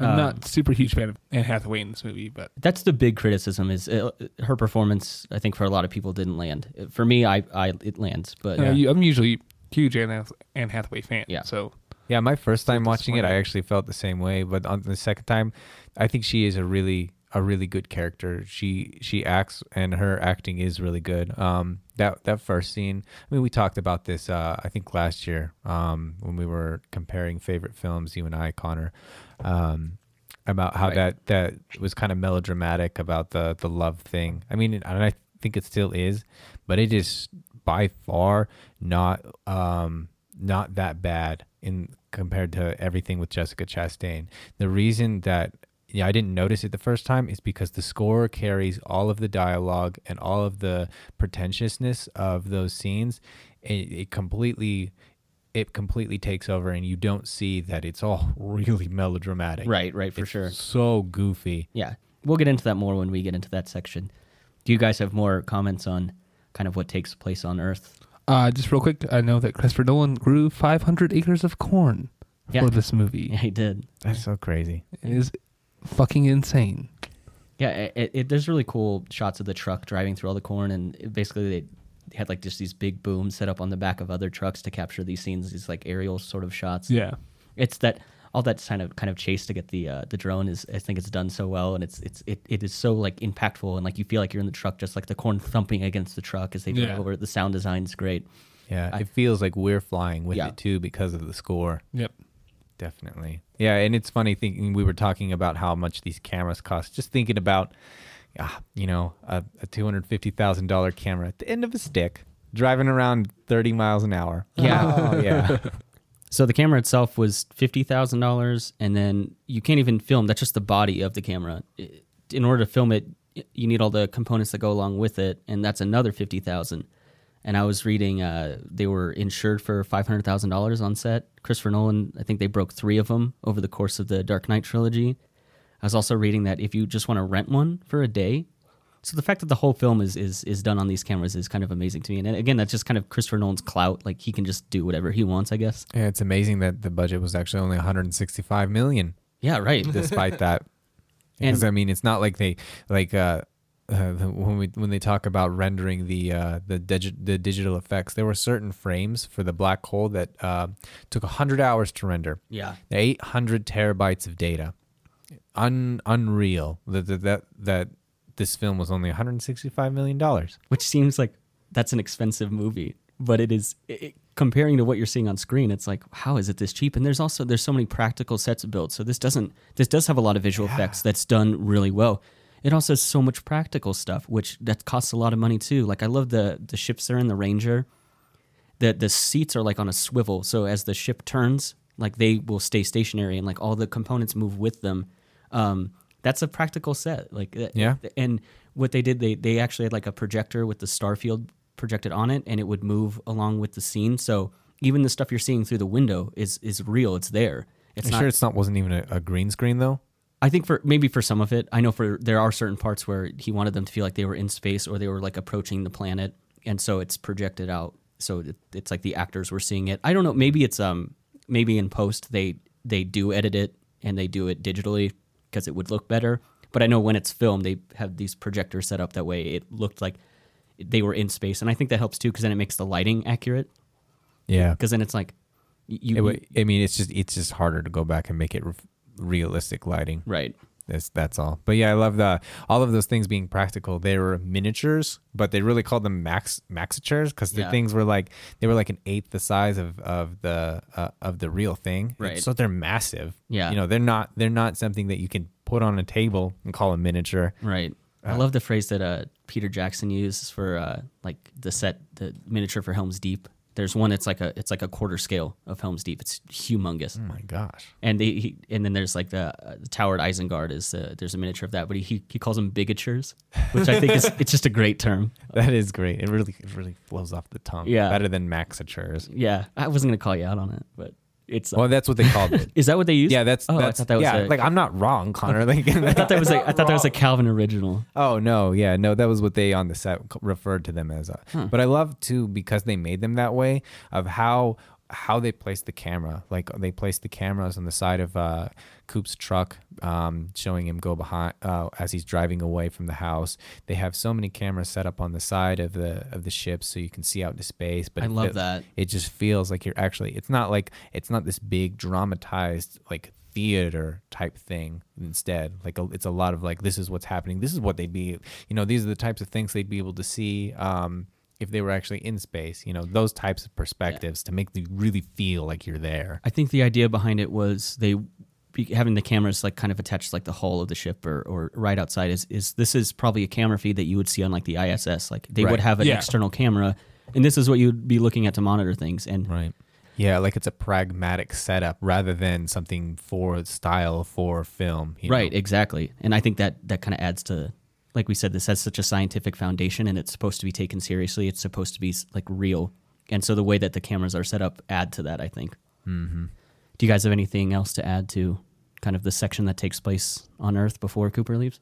I'm Um, not super huge fan of Anne Hathaway in this movie, but That's the big criticism is uh, her performance. I think for a lot of people didn't land. For me, I, I it lands, but uh, you- I'm usually huge Anne, Anne Hathaway fan. Yeah. So Yeah, my first time watching it, I actually felt the same way. But on the second time, I think she is a really a really good character. She she acts and her acting is really good. Um, that that first scene. I mean, we talked about this. Uh, I think last year um, when we were comparing favorite films, you and I, Connor. Um, about how Right. that that was kind of melodramatic about the the love thing. I mean, and I think it still is, but it is by far not um not that bad in compared to everything with Jessica Chastain. The reason that yeah, I didn't notice it the first time is because the score carries all of the dialogue and all of the pretentiousness of those scenes. It, it completely it completely takes over and you don't see that it's all really melodramatic. right, right, for It's sure. So goofy. Yeah, we'll get into that more when we get into that section. Do you guys have more comments on kind of what takes place on Earth? uh, just real quick, I know that Christopher Nolan grew 500 acres of corn Yeah. for this movie. Yeah, he did. That's so crazy. It is fucking insane. Yeah, it, it, it, there's really cool shots of the truck driving through all the corn, and it- basically they had like just these big booms set up on the back of other trucks to capture these scenes, these like aerial sort of shots. Yeah. it's that all that kind of kind of chase to get the uh, the drone is I think it's done so well, and it's it's it, it is so like impactful, and like you feel like you're in the truck, just like the corn thumping against the truck as they drive Yeah. over. The sound design's great. Yeah, I- it feels like we're flying with Yeah. it too because of the score. Yep. Definitely. Yeah, and it's funny thinking we were talking about how much these cameras cost. Just thinking about, ah, you know, a, a two hundred fifty thousand dollar camera at the end of a stick, driving around thirty miles an hour. Yeah. Oh, yeah. So the camera itself was fifty thousand dollars, and then you can't even film. That's just the body of the camera. In order to film it, you need all the components that go along with it, and that's another fifty thousand. And I was reading uh, they were insured for five hundred thousand dollars on set. Christopher Nolan, I think they broke three of them over the course of the Dark Knight trilogy. I was also reading that if you just want to rent one for a day, so the fact that the whole film is is is done on these cameras is kind of amazing to me. And again, that's just kind of Christopher Nolan's clout. Like he can just do whatever he wants, I guess. yeah, it's amazing that the budget was actually only one hundred and sixty five million. Yeah, right. despite that. And- Because I mean, it's not like they like uh, uh, when we when they talk about rendering the uh, the digi- the digital effects, there were certain frames for the black hole that uh, took hundred hours to render. Yeah. Eight hundred terabytes of data, un unreal. That that that, that this film was only one hundred sixty five million dollars. Which seems like that's an expensive movie, but it is it, comparing to what you're seeing on screen. It's like how is it this cheap? And there's also there's so many practical sets built. So this doesn't this does have a lot of visual effects that's done really well. It also has so much practical stuff, which that costs a lot of money too. Like I love the the ships there in the Ranger. The the seats are like on a swivel, so as the ship turns, like they will stay stationary and like all the components move with them. Um, that's a practical set. Like uh, Yeah. and what they did, they they actually had like a projector with the starfield projected on it, and it would move along with the scene. So even the stuff you're seeing through the window is is real. It's there. It's I'm not. sure it's not wasn't even a, a green screen though. I think for maybe for some of it, I know for there are certain parts where he wanted them to feel like they were in space or they were like approaching the planet, and so it's projected out. So it, it's like the actors were seeing it. I don't know. Maybe it's um maybe in post they they do edit it and they do it digitally because it would look better. But I know when it's filmed, they have these projectors set up that way. It looked like they were in space, and I think that helps too because then it makes the lighting accurate. Yeah. Because then it's like you, It, I mean, it's just it's just harder to go back and make it re- realistic lighting. right. That's that's all. But yeah, I love the all of those things being practical. They were miniatures, but they really called them max maxatures because the Yeah. things were like they were like an eighth the size of of the uh, of the real thing. Right. So they're massive. Yeah. You know, they're not they're not something that you can put on a table and call a miniature. Right. I love the phrase that uh, Peter Jackson uses for uh, like the set, the miniature for Helm's Deep. There's one that's like a it's like a quarter scale of Helm's Deep. It's humongous. Oh my gosh. And they, he, and then there's like the, uh, the Tower of Isengard is uh, there's a miniature of that, but he, he he calls them bigatures, which I think is it's just a great term. That is great. It really it really flows off the tongue. Yeah. Better than maxatures. Yeah, I wasn't gonna call you out on it, but it's Well, that's what they called it. is that what they use? yeah, that's oh, that's I thought that was yeah. a, like I'm not wrong, Connor. Like I thought that was a, I thought that was a Calvin original. Oh no, yeah, no, that was what they on the set referred to them as. Uh, But I love too because they made them that way of how how they placed the camera. Like they placed the cameras on the side of uh, Coop's truck, um, showing him go behind uh, as he's driving away from the house. They have so many cameras set up on the side of the of the ship so you can see out into space. But I love fe- that. It just feels like you're actually. It's not like it's not this big dramatized like theater type thing instead like a, it's a lot of like this is what's happening this is what they'd be you know these are the types of things they'd be able to see um if they were actually in space you know those types of perspectives to make you really feel like you're there I think the idea behind it was they be, having the cameras like kind of attached like the hull of the ship or, or right outside is, is this is probably a camera feed that you would see on like the ISS. Like they Right. would have an Yeah. external camera, and this is what you'd be looking at to monitor things. And right yeah like it's a pragmatic setup rather than something for style for film right, know? exactly. And I think that that kind of adds to, like we said, this has such a scientific foundation, and it's supposed to be taken seriously. It's supposed to be like real, and so the way that the cameras are set up add to that. I think. Mm-hmm. Do you guys have anything else to add to kind of the section that takes place on Earth before Cooper leaves?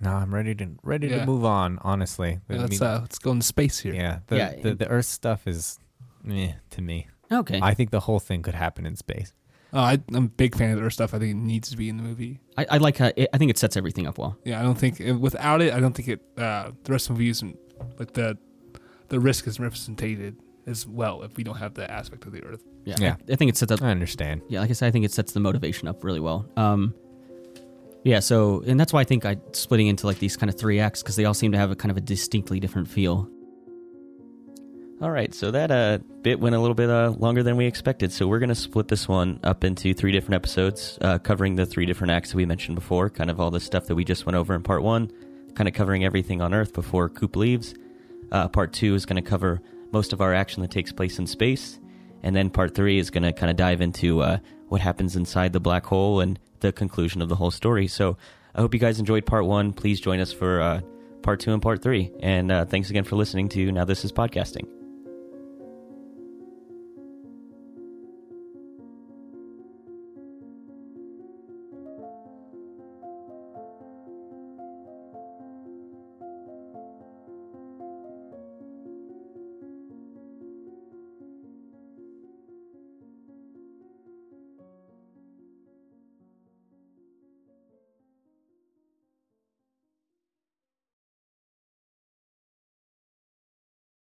no i'm ready to ready to move on honestly Yeah, let's mean, uh, let's go into space here. yeah the, Yeah. the, the earth stuff is meh, to me Okay. i think the whole thing could happen in space Uh, I, I'm a big fan of their stuff. I think it needs to be in the movie. I, I like how it, I think it sets everything up well. Yeah, I don't think uh, without it, I don't think it. Uh, the rest of the movie isn't like the the risk is represented as well if we don't have the aspect of the Earth. Yeah, Yeah. I, I think it sets up. i understand Yeah, like I said, I think it sets the motivation up really well. Um, yeah, so and that's why I think I splitting into like these kind of three acts because they all seem to have a kind of a distinctly different feel. All right, so that uh, bit went a little bit uh, longer than we expected. So we're going to split this one up into three different episodes, uh, covering the three different acts that we mentioned before, kind of all the stuff that we just went over in part one, kind of covering everything on Earth before Coop leaves. Uh, part two is going to cover most of our action that takes place in space. And then part three is going to kind of dive into uh, what happens inside the black hole and the conclusion of the whole story. So I hope you guys enjoyed part one. Please join us for uh, part two and part three. And thanks again for listening to Now This Is Podcasting.